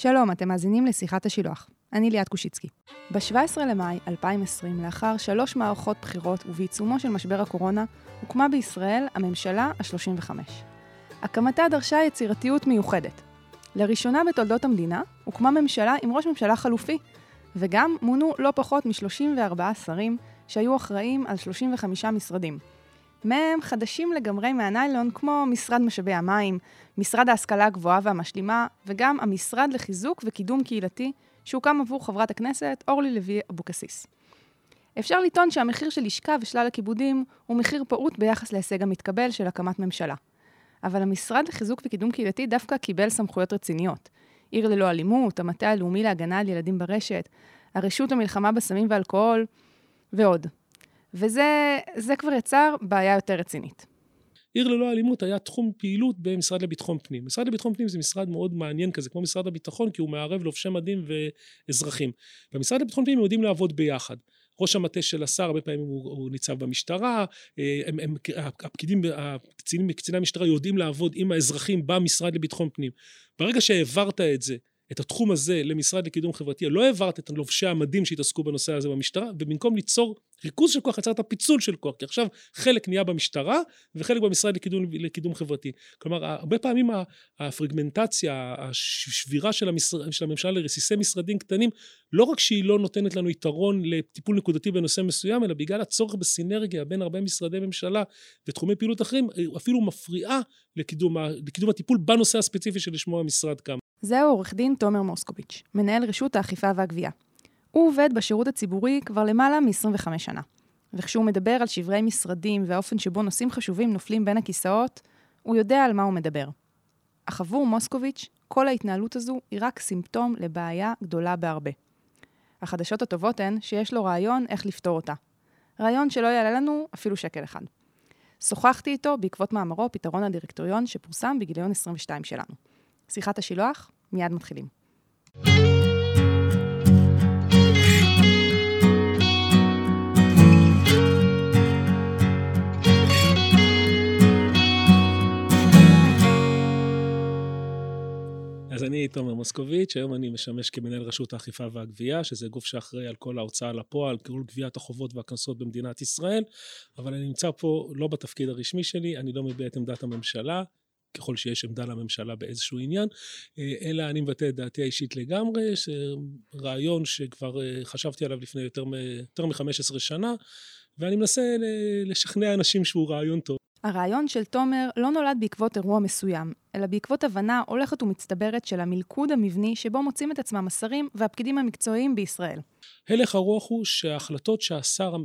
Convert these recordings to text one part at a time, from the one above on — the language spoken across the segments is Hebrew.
שלום, אתם מאזינים לשיחת השילוח. אני ליאת קושיצקי. ב-17 למאי 2020, לאחר שלוש מערכות בחירות ובעיצומו של משבר הקורונה, הוקמה בישראל הממשלה ה-35. הקמתה דרשה יצירתיות מיוחדת. לראשונה בתולדות המדינה, הוקמה ממשלה עם ראש ממשלה חלופי, וגם מונו לא פחות מ-34 שרים שהיו אחראים על 35 משרדים. מהם חדשים לגמרי מהניילון, כמו משרד משאבי המים, משרד ההשכלה הגבוהה והמשלימה, וגם המשרד לחיזוק וקידום קהילתי, שהוקם עבור חברת הכנסת אורלי לוי אבוקסיס. אפשר לטעון שהמחיר של לשכה ושלל הכיבודים הוא מחיר פעוט ביחס להישג המתקבל של הקמת ממשלה. אבל המשרד לחיזוק וקידום קהילתי דווקא קיבל סמכויות רציניות. עיר ללא אלימות, המטה הלאומי להגנה על ילדים ברשת, הרשות למלחמה בסמים ואלכוהול, ועוד. וזה כבר יצר בעיה יותר רצינית. עיר ללא אלימות היה תחום פעילות במשרד לביטחון פנים. משרד לביטחון פנים זה משרד מאוד מעניין כזה, כמו משרד הביטחון, כי הוא מערב לובשי מדים ואזרחים. במשרד לביטחון פנים הם יודעים לעבוד ביחד. ראש המטה של השר, הרבה פעמים הוא, הוא ניצב במשטרה, אה, הם, הם, הפקידים, הקצינים, קציני המשטרה יודעים לעבוד עם האזרחים במשרד לביטחון פנים. ברגע שהעברת את זה את התחום הזה למשרד לקידום חברתי, לא העברת את לובשי המדים שהתעסקו בנושא הזה במשטרה, ובמקום ליצור ריכוז של כוח, יצרת פיצול של כוח, כי עכשיו חלק נהיה במשטרה וחלק במשרד לקידום, לקידום חברתי. כלומר, הרבה פעמים הפרגמנטציה, השבירה של, המשר, של הממשלה לרסיסי משרדים קטנים, לא רק שהיא לא נותנת לנו יתרון לטיפול נקודתי בנושא מסוים, אלא בגלל הצורך בסינרגיה בין הרבה משרדי ממשלה ותחומי פעילות אחרים, אפילו מפריעה לקידום, לקידום הטיפול בנושא הספציפי שלשמו המשרד קם. זהו עורך דין תומר מוסקוביץ', מנהל רשות האכיפה והגבייה. הוא עובד בשירות הציבורי כבר למעלה מ-25 שנה. וכשהוא מדבר על שברי משרדים והאופן שבו נושאים חשובים נופלים בין הכיסאות, הוא יודע על מה הוא מדבר. אך עבור מוסקוביץ', כל ההתנהלות הזו היא רק סימפטום לבעיה גדולה בהרבה. החדשות הטובות הן שיש לו רעיון איך לפתור אותה. רעיון שלא יעלה לנו אפילו שקל אחד. שוחחתי איתו בעקבות מאמרו פתרון הדירקטוריון שפורסם בגיליון 22 שלנו. שיחת השילוח, מיד מתחילים. אז אני תומר מוסקוביץ', היום אני משמש כמנהל רשות האכיפה והגבייה, שזה גוף שאחראי על כל ההוצאה לפועל, כל גביית החובות והקנסות במדינת ישראל, אבל אני נמצא פה לא בתפקיד הרשמי שלי, אני לא מביע את עמדת הממשלה, ככל שיש עמדה לממשלה באיזשהו עניין, אה, אלא אני מבטא את דעתי האישית לגמרי, רעיון שכבר אה, חשבתי עליו לפני יותר מ-15 שנה, ואני מנסה לשכנע אנשים שהוא רעיון טוב. הרעיון של תומר לא נולד בעקבות אירוע מסוים, אלא בעקבות הבנה הולכת ומצטברת של המלכוד המבני שבו מוצאים את עצמם השרים והפקידים המקצועיים בישראל. הלך הרוח הוא שההחלטות שהשר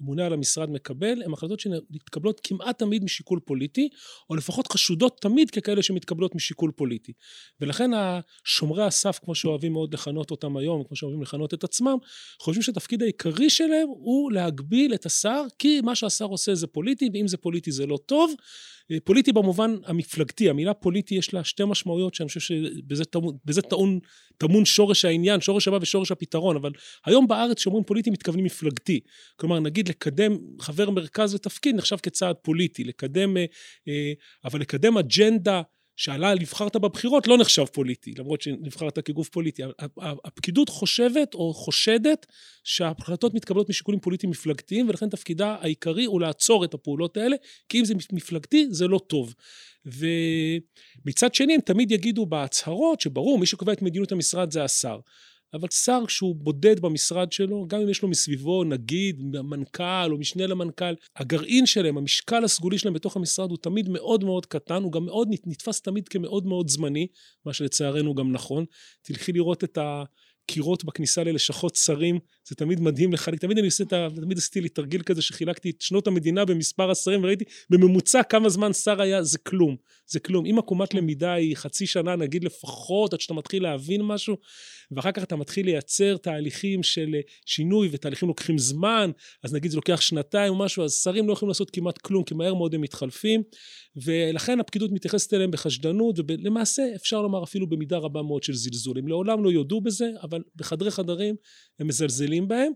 הממונה על המשרד מקבל, הן החלטות שמתקבלות כמעט תמיד משיקול פוליטי, או לפחות חשודות תמיד ככאלה שמתקבלות משיקול פוליטי. ולכן השומרי הסף, כמו שאוהבים מאוד לכנות אותם היום, כמו שאוהבים לכנות את עצמם, חושבים שהתפקיד העיקרי שלהם הוא להגביל את השר, כי מה שהשר עושה זה פוליטי, ואם זה פוליטי זה לא טוב. פוליטי במובן המפלגתי, המילה פוליטי יש לה שתי משמעויות שאני חושב שבזה טעון, טמון שורש העניין, שורש הבא ושורש הפתרון, אבל היום בארץ כשאומרים פוליטי מתכוונים מפלגתי. כלומר, נגיד לקדם חבר מרכז לתפקיד נחשב כצעד פוליטי, לקדם, אה, אה, אבל לקדם אג'נדה שעלה נבחרת בבחירות לא נחשב פוליטי, למרות שנבחרת כגוף פוליטי. הפקידות חושבת או חושדת שההחלטות מתקבלות משיקולים פוליטיים מפלגתיים, ולכן תפקידה העיקרי הוא לעצור את הפעולות האלה, כי אם זה מפלגתי זה לא טוב. ומצד שני הם תמיד יגידו בהצהרות שברור, מי שקובע את מדיניות המשרד זה השר. אבל שר שהוא בודד במשרד שלו, גם אם יש לו מסביבו נגיד מנכ"ל או משנה למנכ"ל, הגרעין שלהם, המשקל הסגולי שלהם בתוך המשרד הוא תמיד מאוד מאוד קטן, הוא גם מאוד נתפס תמיד כמאוד מאוד זמני, מה שלצערנו גם נכון. תלכי לראות את ה... קירות בכניסה ללשכות שרים, זה תמיד מדהים לחלק, תמיד אני עושה את ה... תמיד עשיתי לי תרגיל כזה שחילקתי את שנות המדינה במספר השרים וראיתי בממוצע כמה זמן שר היה, זה כלום, זה כלום. אם עקומת למידה היא חצי שנה נגיד לפחות עד שאתה מתחיל להבין משהו, ואחר כך אתה מתחיל לייצר תהליכים של שינוי ותהליכים לוקחים זמן, אז נגיד זה לוקח שנתיים או משהו, אז שרים לא יכולים לעשות כמעט כלום, כי מהר מאוד הם מתחלפים, ולכן הפקידות מתייחסת אליהם בחשדנות, ולמעשה אפשר לומר אפילו במידה רבה מאוד של זלזול. הם לעולם לא יודו בזה, אבל בחדרי חדרים הם מזלזלים בהם,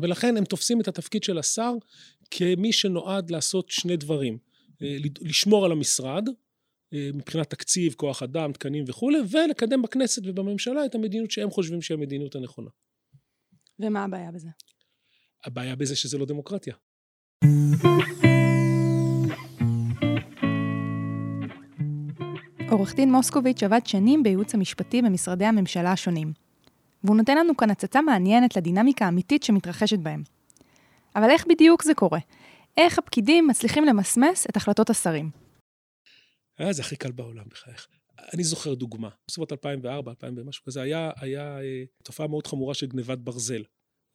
ולכן הם תופסים את התפקיד של השר כמי שנועד לעשות שני דברים. לשמור על המשרד, אה, מבחינת תקציב, כוח אדם, תקנים וכולי, ולקדם בכנסת ובממשלה את המדיניות שהם חושבים שהיא המדיניות הנכונה. ומה הבעיה בזה? הבעיה בזה שזה לא דמוקרטיה. עורך דין מוסקוביץ' עבד שנים בייעוץ המשפטי במשרדי הממשלה השונים, והוא נותן לנו כאן הצצה מעניינת לדינמיקה האמיתית שמתרחשת בהם. אבל איך בדיוק זה קורה? איך הפקידים מצליחים למסמס את החלטות השרים? אה, זה הכי קל בעולם, בחייך. אני זוכר דוגמה, בסביבות 2004, 2000 ומשהו כזה, היה, היה אה, תופעה מאוד חמורה של גנבת ברזל.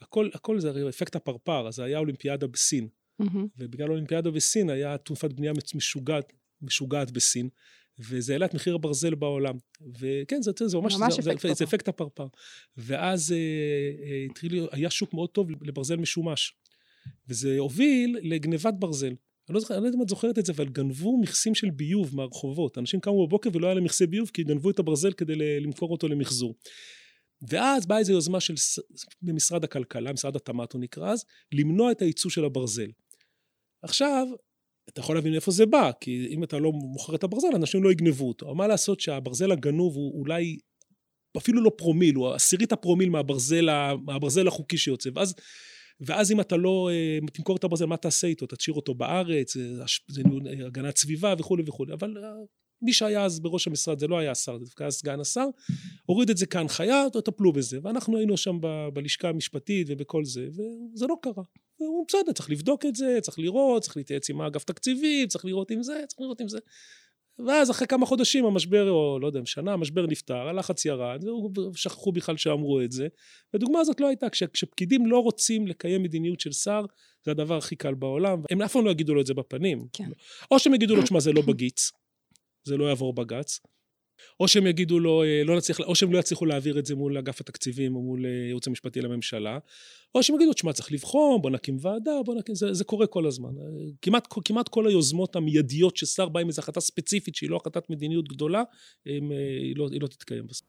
הכל, הכל זה הרי אפקט הפרפר, אז היה אולימפיאדה בסין. Mm-hmm. ובגלל אולימפיאדה בסין היה תנופת בנייה משוגעת, משוגעת בסין, וזה העלה את מחיר הברזל בעולם. וכן, זה, זה ממש, ממש זה, אפקט זה, זה אפקט הפרפר. ואז אה, אה, התחיל, היה שוק מאוד טוב לברזל משומש. וזה הוביל לגנבת ברזל. אני לא, זוכר, אני לא יודע אם את זוכרת את זה, אבל גנבו מכסים של ביוב מהרחובות. אנשים קמו בבוקר ולא היה להם מכסי ביוב, כי גנבו את הברזל כדי למכור אותו למחזור. ואז באה איזו יוזמה של משרד הכלכלה, משרד התמ"ת הוא נקרא אז, למנוע את הייצוא של הברזל. עכשיו, אתה יכול להבין איפה זה בא, כי אם אתה לא מוכר את הברזל, אנשים לא יגנבו אותו. אבל מה לעשות שהברזל הגנוב הוא אולי אפילו לא פרומיל, הוא עשירית הפרומיל מהברזל, מהברזל החוקי שיוצא. ואז, ואז אם אתה לא אה, תמכור את הברזל, מה תעשה איתו? תשאיר אותו בארץ, זה, זה הגנת סביבה וכולי וכולי. אבל אה, מי שהיה אז בראש המשרד, זה לא היה השר, זה דווקא היה סגן השר, הוריד את זה כהנחיה, תטפלו בזה. ואנחנו היינו שם ב, בלשכה המשפטית ובכל זה, וזה לא קרה. הוא בסדר, צריך לבדוק את זה, צריך לראות, צריך להתייעץ עם האגף תקציבים, צריך לראות עם זה, צריך לראות עם זה. ואז אחרי כמה חודשים המשבר, או לא יודע, שנה, המשבר נפתר, הלחץ ירד, ושכחו בכלל שאמרו את זה. והדוגמה הזאת לא הייתה, כש, כשפקידים לא רוצים לקיים מדיניות של שר, זה הדבר הכי קל בעולם. הם אף פעם לא יגידו לו את זה בפנים. כן. או שהם יגידו לו, תשמע, זה לא בגיץ, זה לא יעבור בג"ץ. או שהם יגידו לו, אה, לא נצליח, או שהם לא יצליחו להעביר את זה מול אגף התקציבים או מול אה, ייעוץ המשפטי לממשלה, או שהם יגידו, תשמע, צריך לבחון, בוא נקים ועדה, בוא נקים, זה, זה קורה כל הזמן. אה, כמעט, כמעט כל היוזמות המיידיות ששר בא עם איזו החלטה ספציפית שהיא לא החלטת מדיניות גדולה, הם, היא, לא, היא לא תתקיים בסוף.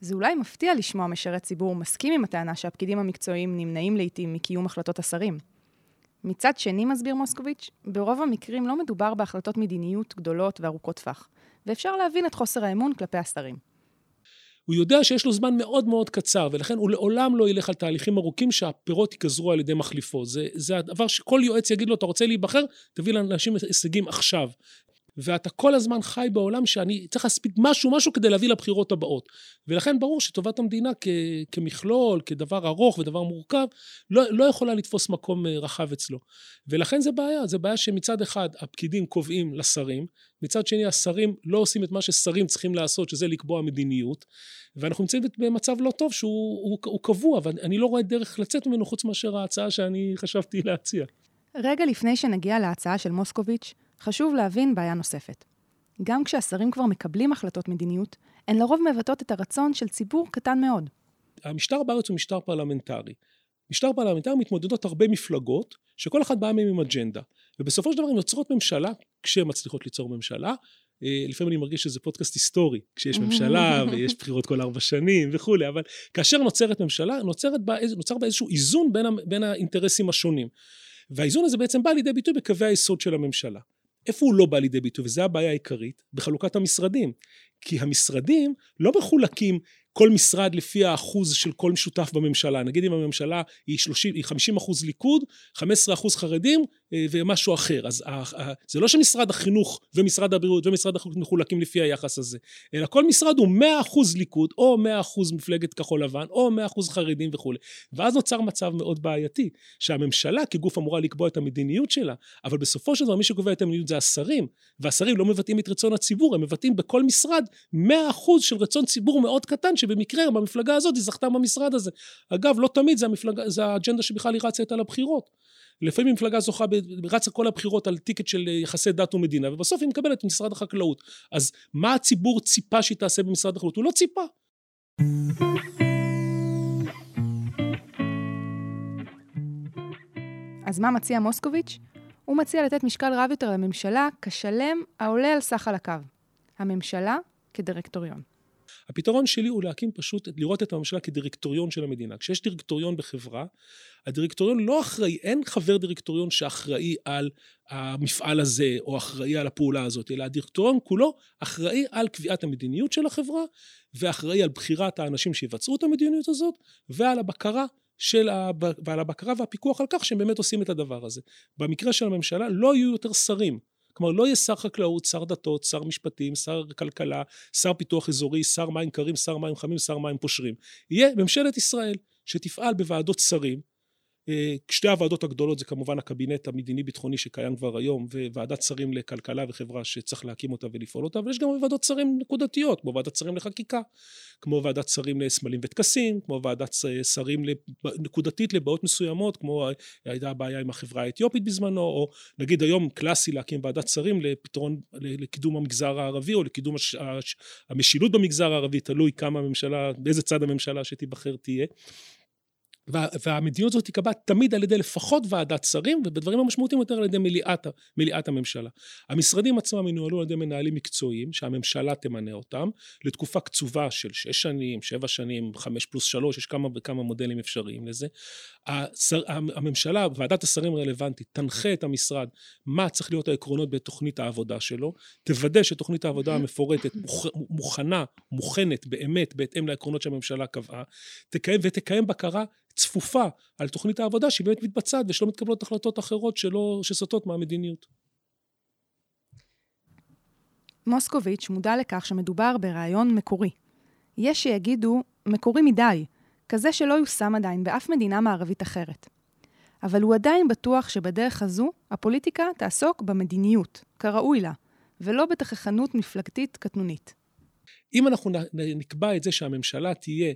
זה אולי מפתיע לשמוע משרת ציבור מסכים עם הטענה שהפקידים המקצועיים נמנעים לעיתים מקיום החלטות השרים. מצד שני, מסביר מוסקוביץ', ברוב המקרים לא מדובר בהחלטות מדיניות גדולות וארוכות טווח. ואפשר להבין את חוסר האמון כלפי השרים. הוא יודע שיש לו זמן מאוד מאוד קצר, ולכן הוא לעולם לא ילך על תהליכים ארוכים שהפירות ייגזרו על ידי מחליפו. זה, זה הדבר שכל יועץ יגיד לו, אתה רוצה להיבחר? תביא לאנשים הישגים עכשיו. ואתה כל הזמן חי בעולם שאני צריך להספיק משהו, משהו כדי להביא לבחירות הבאות. ולכן ברור שטובת המדינה כ, כמכלול, כדבר ארוך ודבר מורכב, לא, לא יכולה לתפוס מקום אה, רחב אצלו. ולכן זה בעיה, זה בעיה שמצד אחד הפקידים קובעים לשרים, מצד שני השרים לא עושים את מה ששרים צריכים לעשות, שזה לקבוע מדיניות, ואנחנו נמצאים במצב לא טוב שהוא הוא, הוא קבוע, ואני לא רואה דרך לצאת ממנו חוץ מאשר ההצעה שאני חשבתי להציע. רגע לפני שנגיע להצעה של מוסקוביץ', חשוב להבין בעיה נוספת. גם כשהשרים כבר מקבלים החלטות מדיניות, הן לרוב מבטאות את הרצון של ציבור קטן מאוד. המשטר בארץ הוא משטר פרלמנטרי. משטר פרלמנטרי מתמודדות הרבה מפלגות, שכל אחת באה מהן עם אג'נדה. ובסופו של דבר הן יוצרות ממשלה, כשהן מצליחות ליצור ממשלה. אה, לפעמים אני מרגיש שזה פודקאסט היסטורי, כשיש ממשלה ויש בחירות כל ארבע שנים וכולי, אבל כאשר נוצרת ממשלה, נוצרת בה, נוצר בה איזשהו איזון בין, בין האינטרסים השונים. והאיזון הזה בעצם בא לידי ביטוי בקווי היסוד של הממשלה. איפה הוא לא בא לידי ביטוי, וזו הבעיה העיקרית, בחלוקת המשרדים. כי המשרדים לא מחולקים כל משרד לפי האחוז של כל שותף בממשלה. נגיד אם הממשלה היא, 30, היא 50 אחוז ליכוד, 15 אחוז חרדים ומשהו אחר. אז זה לא שמשרד החינוך ומשרד הבריאות ומשרד החינוך מחולקים לפי היחס הזה, אלא כל משרד הוא 100 אחוז ליכוד, או 100 אחוז מפלגת כחול לבן, או 100 אחוז חרדים וכולי. ואז נוצר מצב מאוד בעייתי, שהממשלה כגוף אמורה לקבוע את המדיניות שלה, אבל בסופו של דבר מי שקובע את המדיניות זה השרים, והשרים לא מבטאים את רצון הציבור, הם מבטאים בכל משרד 100 אחוז של רצון ציבור מאוד קטן, שבמקרה במפלגה הזאת היא זכתה במשרד הזה. אגב, לא תמיד זה, המפלגה, זה האג'נדה שבכלל היא רצה את על הבחירות. לפעמים מפלגה זוכה, רצה כל הבחירות על טיקט של יחסי דת ומדינה, ובסוף היא מקבלת את משרד החקלאות. אז מה הציבור ציפה שהיא תעשה במשרד החקלאות? הוא לא ציפה. אז מה מציע מוסקוביץ'? הוא מציע לתת משקל רב יותר לממשלה כשלם העולה על סך חלקיו. הממשלה כדירקטוריון. הפתרון שלי הוא להקים פשוט, לראות את הממשלה כדירקטוריון של המדינה. כשיש דירקטוריון בחברה, הדירקטוריון לא אחראי, אין חבר דירקטוריון שאחראי על המפעל הזה או אחראי על הפעולה הזאת, אלא הדירקטוריון כולו אחראי על קביעת המדיניות של החברה ואחראי על בחירת האנשים שיבצעו את המדיניות הזאת ועל הבקרה של. ועל הבקרה והפיקוח על כך שהם באמת עושים את הדבר הזה. במקרה של הממשלה לא יהיו יותר שרים. כלומר, לא יהיה שר חקלאות, שר דתות, שר משפטים, שר כלכלה, שר פיתוח אזורי, שר מים קרים, שר מים חמים, שר מים פושרים. יהיה ממשלת ישראל, שתפעל בוועדות שרים, שתי הוועדות הגדולות זה כמובן הקבינט המדיני-ביטחוני שקיים כבר היום וועדת שרים לכלכלה וחברה שצריך להקים אותה ולפעול אותה, אבל יש גם ועדות שרים נקודתיות, כמו ועדת שרים לחקיקה, כמו ועדת שרים לסמלים וטקסים, כמו ועדת שרים נקודתית לבעיות מסוימות, כמו הייתה הבעיה עם החברה האתיופית בזמנו, או נגיד היום קלאסי להקים ועדת שרים לפתרון, לקידום המגזר הערבי או לקידום הש, המשילות במגזר הערבי, תלוי כמה הממשלה, באיזה צד הממשלה שתיבחר תהיה. וה, והמדיניות הזאת תיקבע תמיד על ידי לפחות ועדת שרים, ובדברים המשמעותיים יותר על ידי מליאת, מליאת הממשלה. המשרדים עצמם ינוהלו על ידי מנהלים מקצועיים, שהממשלה תמנה אותם, לתקופה קצובה של שש שנים, שבע שנים, חמש פלוס שלוש, יש כמה וכמה מודלים אפשריים לזה. השר, הממשלה, ועדת השרים הרלוונטית, תנחה את המשרד מה צריך להיות העקרונות בתוכנית העבודה שלו, תוודא שתוכנית העבודה המפורטת מוכ, מוכנה, מוכנת באמת בהתאם לעקרונות שהממשלה קבעה, תקיים ותקיים בקרה צפופה על תוכנית העבודה שהיא באמת מתבצעת ושלא מתקבלות החלטות אחרות שלא, שסוטות מהמדיניות. מוסקוביץ' מודע לכך שמדובר ברעיון מקורי. יש שיגידו מקורי מדי, כזה שלא יושם עדיין באף מדינה מערבית אחרת. אבל הוא עדיין בטוח שבדרך הזו הפוליטיקה תעסוק במדיניות, כראוי לה, ולא בתככנות מפלגתית קטנונית. אם אנחנו נקבע את זה שהממשלה תהיה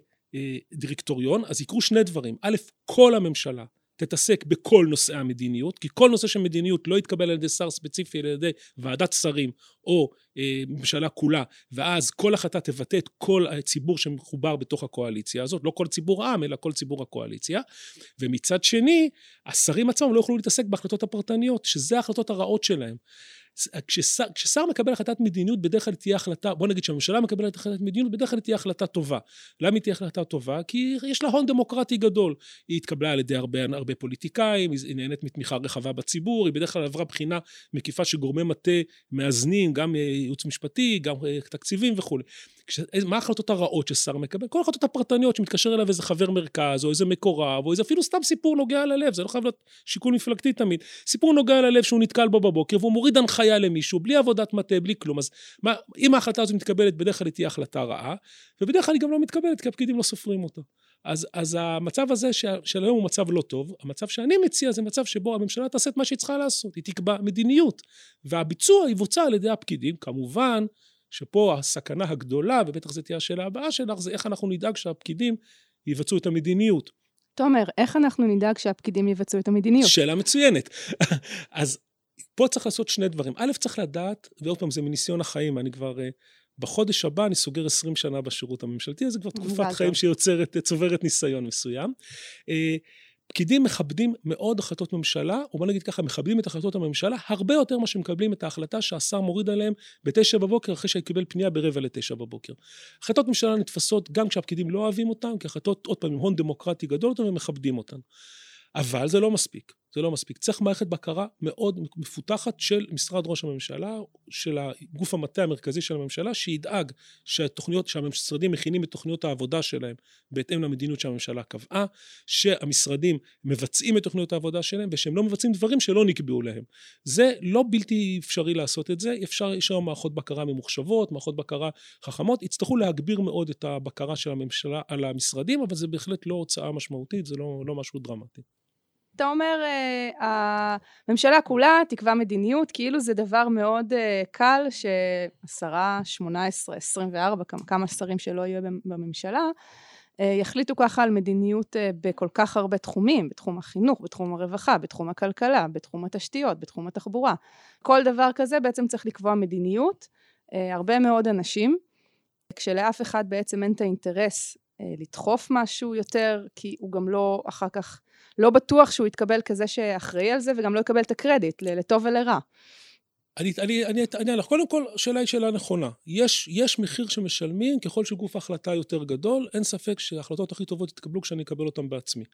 דירקטוריון, אז יקרו שני דברים. א', כל הממשלה תתעסק בכל נושאי המדיניות, כי כל נושא של מדיניות לא יתקבל על ידי שר ספציפי, אלא על ידי ועדת שרים או אה, ממשלה כולה, ואז כל החלטה תבטא את כל הציבור שמחובר בתוך הקואליציה הזאת, לא כל ציבור העם, אלא כל ציבור הקואליציה. ומצד שני, השרים עצמם לא יוכלו להתעסק בהחלטות הפרטניות, שזה ההחלטות הרעות שלהם. כששר, כששר מקבל החלטת מדיניות, בדרך כלל תהיה החלטה, בוא נגיד שהממשלה מקבלת החלטת מדיניות, בדרך כלל תהיה החלטה טובה. למה היא תהיה החלטה טובה? כי יש לה הון דמוקרטי גדול. היא התקבלה על ידי הרבה, הרבה פוליטיקאים, היא נהנית מתמיכה רחבה בציבור, היא בדרך כלל עברה בחינה מקיפה של גורמי מטה מאזנים, גם אה, ייעוץ משפטי, גם אה, תקציבים וכולי. כש, מה ההחלטות הרעות ששר מקבל? כל ההחלטות הפרטניות שמתקשר אליו איזה חבר מרכז, או איזה מקורב, או איזה אפילו סתם סיפור נוגע ללב, זה לא חייב להיות שיקול מפלגתי תמיד. סיפור נוגע ללב שהוא נתקל בו בבוקר, והוא מוריד הנחיה למישהו, בלי עבודת מטה, בלי כלום. אז מה, אם ההחלטה הזו מתקבלת, בדרך כלל היא תהיה החלטה רעה, ובדרך כלל היא גם לא מתקבלת, כי הפקידים לא סופרים אותה. אז, אז המצב הזה של, של היום הוא מצב לא טוב. המצב שאני מציע זה מצב שבו הממשלה תעשה את מה שהיא צריכה לעשות, היא תקבע מדיניות, והביצוע יבוצע על ידי הפקידים, כמובן שפה הסכנה הגדולה, ובטח זו תהיה השאלה הבאה שלך, זה איך אנחנו נדאג שהפקידים יבצעו את המדיניות. תומר, איך אנחנו נדאג שהפקידים יבצעו את המדיניות? שאלה מצוינת. אז פה צריך לעשות שני דברים. א', צריך לדעת, ועוד פעם, זה מניסיון החיים, אני כבר... אה, בחודש הבא אני סוגר 20 שנה בשירות הממשלתי, אז זה כבר תקופת חיים שיוצרת, צוברת ניסיון מסוים. אה, פקידים מכבדים מאוד החלטות ממשלה, או בוא נגיד ככה, מכבדים את החלטות הממשלה הרבה יותר ממה שמקבלים את ההחלטה שהשר מוריד עליהם בתשע בבוקר, אחרי שקיבל פנייה ברבע לתשע בבוקר. החלטות ממשלה נתפסות גם כשהפקידים לא אוהבים אותן, כהחלטות, עוד פעם, עם הון דמוקרטי גדול יותר ומכבדים אותן. אבל זה לא מספיק. זה לא מספיק. צריך מערכת בקרה מאוד מפותחת של משרד ראש הממשלה, של הגוף המטה המרכזי של הממשלה, שידאג שהתוכניות, שהמשרדים מכינים את תוכניות העבודה שלהם בהתאם למדיניות שהממשלה קבעה, שהמשרדים מבצעים את תוכניות העבודה שלהם ושהם לא מבצעים דברים שלא נקבעו להם. זה לא בלתי אפשרי לעשות את זה, אפשר, יש היום מערכות בקרה ממוחשבות, מערכות בקרה חכמות, יצטרכו להגביר מאוד את הבקרה של הממשלה על המשרדים, אבל זה בהחלט לא הוצאה משמעותית, זה לא, לא משהו דרמטי. אתה אומר, אה, הממשלה כולה תקבע מדיניות, כאילו זה דבר מאוד אה, קל שעשרה, שמונה עשרה, עשרים וארבע, כמה שרים שלא יהיו בממשלה, אה, יחליטו ככה על מדיניות בכל כך הרבה תחומים, בתחום החינוך, בתחום הרווחה, בתחום הכלכלה, בתחום התשתיות, בתחום התחבורה. כל דבר כזה בעצם צריך לקבוע מדיניות. הרבה מאוד אנשים, כשלאף אחד בעצם אין את האינטרס לדחוף משהו יותר, כי הוא גם לא אחר כך לא בטוח שהוא יתקבל כזה שאחראי על זה, וגם לא יקבל את הקרדיט, לטוב ולרע. אני אענה לך. קודם כל, השאלה היא שאלה נכונה. יש, יש מחיר שמשלמים ככל שגוף ההחלטה יותר גדול, אין ספק שההחלטות הכי טובות יתקבלו כשאני אקבל אותן בעצמי.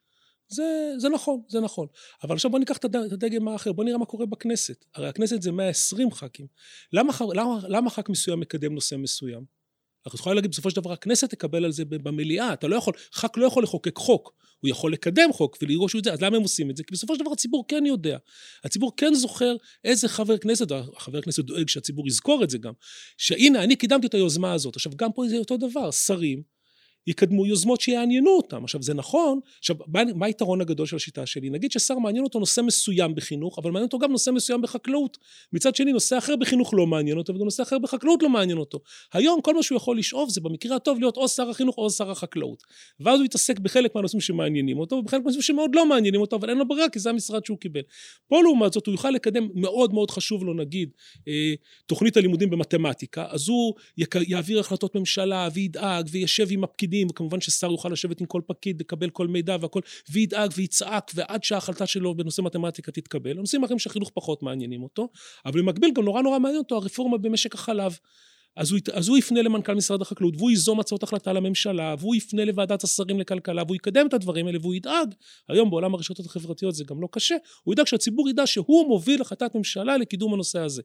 זה, זה נכון, זה נכון. אבל עכשיו בוא ניקח את הדגם האחר, בוא נראה מה קורה בכנסת. הרי הכנסת זה 120 ח"כים. למה, למה, למה ח"כ מסוים מקדם נושא מסוים? את יכולה להגיד, בסופו של דבר הכנסת תקבל על זה במליאה, אתה לא יכול, ח"כ לא יכול לחוקק חוק, הוא יכול לקדם חוק ולראות שהוא יודע, אז למה הם עושים את זה? כי בסופו של דבר הציבור כן יודע. הציבור כן זוכר איזה חבר כנסת, חבר כנסת דואג שהציבור יזכור את זה גם, שהנה, אני קידמתי את היוזמה הזאת. עכשיו, גם פה זה אותו דבר, שרים, יקדמו יוזמות שיעניינו אותם. עכשיו, זה נכון, עכשיו, מה, מה היתרון הגדול של השיטה שלי? נגיד ששר מעניין אותו נושא מסוים בחינוך, אבל מעניין אותו גם נושא מסוים בחקלאות. מצד שני, נושא אחר בחינוך לא מעניין אותו, וגם נושא אחר בחקלאות לא מעניין אותו. היום, כל מה שהוא יכול לשאוף זה במקרה הטוב להיות או שר החינוך או שר החקלאות. ואז הוא יתעסק בחלק מהנושאים שמעניינים אותו, ובחלק מהנושאים שמאוד לא מעניינים אותו, אבל אין לו ברירה, כי זה המשרד שהוא קיבל. פה, לעומת זאת, הוא יוכל לקדם, מאוד מאוד חשוב לו, נגיד, אה, תוכנית הלימודים במתמטיקה, אז הוא יעביר החלטות ממשלה, וידאג, וישב עם הפקידים תפקידים, וכמובן ששר יוכל לשבת עם כל פקיד, לקבל כל מידע והכל, וידאג ויצעק, ועד שההחלטה שלו בנושא מתמטיקה תתקבל. הנושאים אחרים שהחינוך פחות מעניינים אותו, אבל במקביל גם נורא נורא מעניין אותו הרפורמה במשק החלב. אז הוא, אז הוא יפנה למנכ"ל משרד החקלאות, והוא ייזום הצעות החלטה לממשלה, והוא יפנה לוועדת השרים לכלכלה, והוא יקדם את הדברים האלה, והוא ידאג, היום בעולם הרשתות החברתיות זה גם לא קשה, הוא ידאג שהציבור ידע שהוא מוביל החלטת ממשלה לקידום הנושא הזה.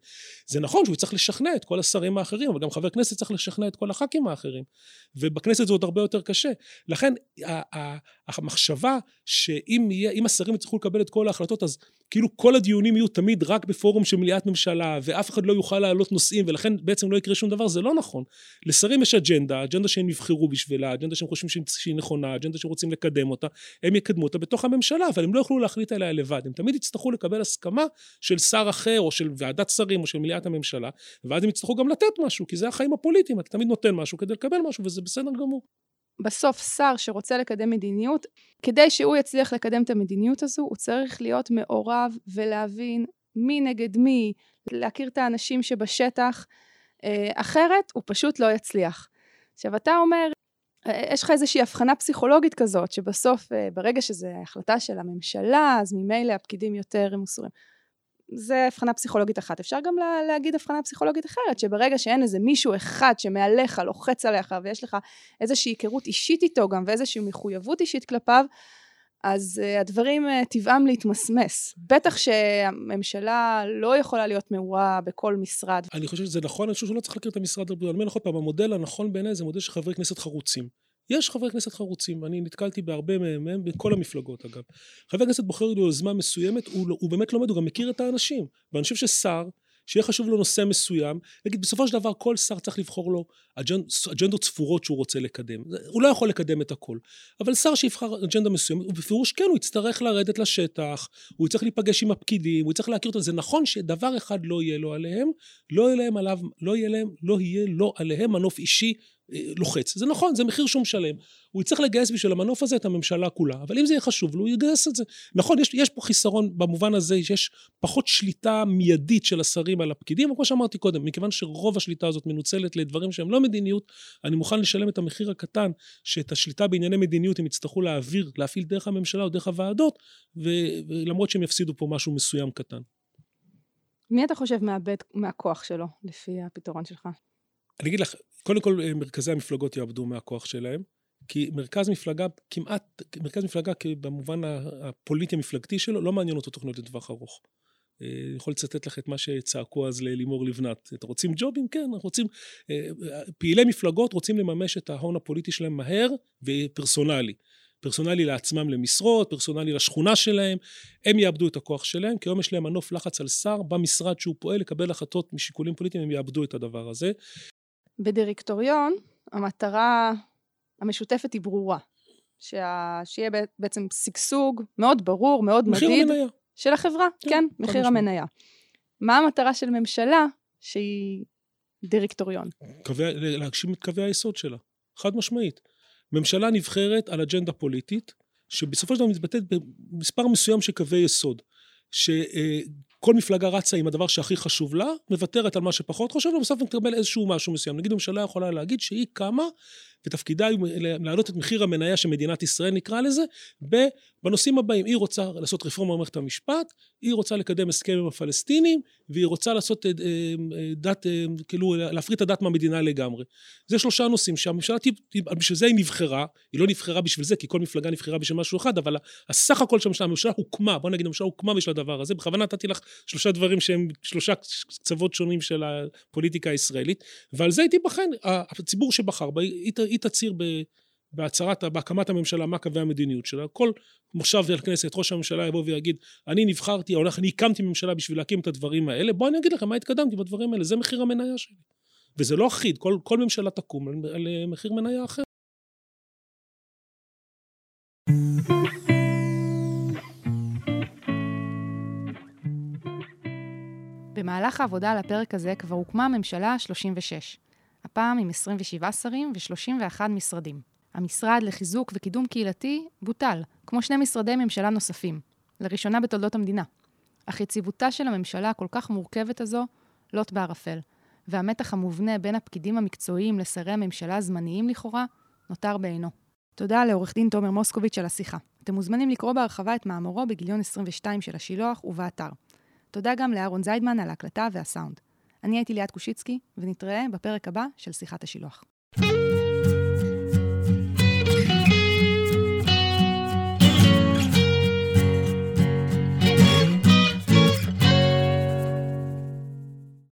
זה נכון שהוא צריך לשכנע את כל השרים האחרים, אבל גם חבר כנסת צריך לשכנע את כל הח"כים האחרים, ובכנסת זה עוד הרבה יותר קשה. לכן המחשבה שאם השרים יצטרכו לקבל את כל ההחלטות, אז כאילו כל הדיונים יהיו תמיד רק בפורום של מליאת ממשלה, ואף אחד לא יוכל להעלות נושאים, ולכן בעצם לא יקרה שום דבר, זה לא נכון. לשרים יש אג'נדה, אג'נדה שהם נבחרו בשבילה, אג'נדה שהם חושבים שהיא נכונה, אג'נדה שהם רוצים לקדם אותה, הם יקדמו אותה בתוך הממשלה, אבל הם לא יוכלו להחליט עליה לבד, הם תמיד יצטרכו לקבל הסכמה של שר אחר, או של ועדת שרים, או של מליאת הממשלה, ואז הם יצטרכו גם לתת משהו, כי זה החיים הפוליטיים, אתה תמיד נותן משהו כדי לקבל משהו, וזה בסדר גמור. בסוף שר שרוצה לקדם מדיניות, כדי שהוא יצליח לקדם את המדיניות הזו, הוא צריך להיות מעורב ולהבין מי נגד מי, להכיר את האנשים שבשטח, אחרת הוא פשוט לא יצליח. עכשיו אתה אומר, אה, יש לך איזושהי הבחנה פסיכולוגית כזאת, שבסוף אה, ברגע שזו החלטה של הממשלה, אז ממילא הפקידים יותר מוסרים. זה הבחנה פסיכולוגית אחת. אפשר גם לה, להגיד הבחנה פסיכולוגית אחרת, שברגע שאין איזה מישהו אחד שמעליך, לוחץ עליך, ויש לך איזושהי היכרות אישית איתו גם, ואיזושהי מחויבות אישית כלפיו, אז uh, הדברים uh, טבעם להתמסמס. בטח שהממשלה לא יכולה להיות מעורה בכל משרד. אני חושב שזה נכון, אני חושב שהוא לא צריך להכיר את המשרד הבריאות. אני אומר לך עוד פעם, המודל הנכון בעיניי זה מודל של חברי כנסת חרוצים. יש חברי כנסת חרוצים, אני נתקלתי בהרבה מהם, בכל המפלגות אגב. חבר כנסת בוחר לו יוזמה מסוימת, הוא, לא, הוא באמת לומד, הוא גם מכיר את האנשים. ואני חושב ששר, שיהיה חשוב לו נושא מסוים, נגיד בסופו של דבר כל שר צריך לבחור לו אג'נד, אג'נדות ספורות שהוא רוצה לקדם. הוא לא יכול לקדם את הכל. אבל שר שיבחר אג'נדה מסוימת, ובפירוש כן, הוא יצטרך לרדת לשטח, הוא יצטרך להיפגש עם הפקידים, הוא יצטרך להכיר אותו. זה נכון שדבר אחד לא יהיה לו עליהם, לא יהיה להם עליו, לא יהיה להם, לא יהיה לו עליהם מנוף אישי לוחץ. זה נכון, זה מחיר שהוא משלם. הוא יצטרך לגייס בשביל המנוף הזה את הממשלה כולה, אבל אם זה יהיה חשוב לו, הוא יגייס את זה. נכון, יש, יש פה חיסרון במובן הזה שיש פחות שליטה מיידית של השרים על הפקידים, אבל כמו שאמרתי קודם, מכיוון שרוב השליטה הזאת מנוצלת לדברים שהם לא מדיניות, אני מוכן לשלם את המחיר הקטן, שאת השליטה בענייני מדיניות הם יצטרכו להעביר, להפעיל דרך הממשלה או דרך הוועדות, ולמרות שהם יפסידו פה משהו מסוים קטן. מי אתה חושב מאבד מהכוח שלו, לפי הפתרון שלך? אני אגיד לך, קודם כל אה, מרכזי המפלגות יאבדו מהכוח שלהם, כי מרכז מפלגה כמעט, מרכז מפלגה במובן הפוליטי המפלגתי שלו, לא מעניין אותו תוכניות לטווח ארוך. אה, אני יכול לצטט לך את מה שצעקו אז ללימור לבנת. אתם רוצים ג'ובים? כן, אנחנו רוצים... אה, פעילי מפלגות רוצים לממש את ההון הפוליטי שלהם מהר ופרסונלי. פרסונלי לעצמם למשרות, פרסונלי לשכונה שלהם, הם יאבדו את הכוח שלהם, כי היום יש להם מנוף לחץ על שר במשרד שהוא פועל לקבל החלטות משיקולים פוליטיים, הם יאבדו את הדבר הזה. בדירקטוריון המטרה המשותפת היא ברורה. שה... שיהיה בעצם שגשוג מאוד ברור, מאוד מחיר מדיד. מחיר המניה. של החברה, כן, כן מחיר המניה. מה המטרה של ממשלה שהיא דירקטוריון? קווי, להגשים את קווי היסוד שלה, חד משמעית. ממשלה נבחרת על אג'נדה פוליטית, שבסופו של דבר מתבטאת במספר מסוים של קווי יסוד. ש... כל מפלגה רצה עם הדבר שהכי חשוב לה, מוותרת על מה שפחות חשוב, ובסוף נקבל איזשהו משהו מסוים. נגיד הממשלה יכולה להגיד שהיא קמה ותפקידה הוא להעלות את מחיר המניה של מדינת ישראל, נקרא לזה, בנושאים הבאים. היא רוצה לעשות רפורמה במערכת המשפט, היא רוצה לקדם הסכם עם הפלסטינים, והיא רוצה לעשות אה, אה, דת, אה, כאילו, להפריט את הדת מהמדינה לגמרי. זה שלושה נושאים שהממשלה, בשביל זה היא נבחרה, היא לא נבחרה בשביל זה, כי כל מפלגה נבחרה בשביל משהו אחד, אבל הסך הכל של הממשלה, הוקמה, בוא נגיד, הממשלה הוקמה בשביל הדבר הזה, בכוונה נתתי לך שלושה דברים שהם שלושה קצוות שונים של הפוליטיקה הישראלית, ועל זה היא תיבחן, הציבור שבחר בה, תצהיר בהצהרת, בהקמת הממשלה, מה קווי המדיניות שלה. כל מושב של הכנסת, ראש הממשלה יבוא ויגיד, אני נבחרתי, או אני הקמתי ממשלה בשביל להקים את הדברים האלה, בואו אני אגיד לכם מה התקדמתי בדברים האלה, זה מחיר המניה שלי. וזה לא אחיד, כל, כל ממשלה תקום על, על מחיר מניה אחר. במהלך העבודה על הפרק הזה כבר הוקמה הממשלה ה-36, הפעם עם 27 שרים ו-31 משרדים. המשרד לחיזוק וקידום קהילתי בוטל, כמו שני משרדי ממשלה נוספים, לראשונה בתולדות המדינה. אך יציבותה של הממשלה הכל כך מורכבת הזו לוט בערפל, והמתח המובנה בין הפקידים המקצועיים לשרי הממשלה הזמניים לכאורה נותר בעינו. תודה לעורך דין תומר מוסקוביץ' על השיחה. אתם מוזמנים לקרוא בהרחבה את מאמרו בגיליון 22 של השילוח ובאתר. תודה גם לאהרון זיידמן על ההקלטה והסאונד. אני הייתי ליאת קושיצקי, ונתראה בפרק הבא של שיחת השילוח.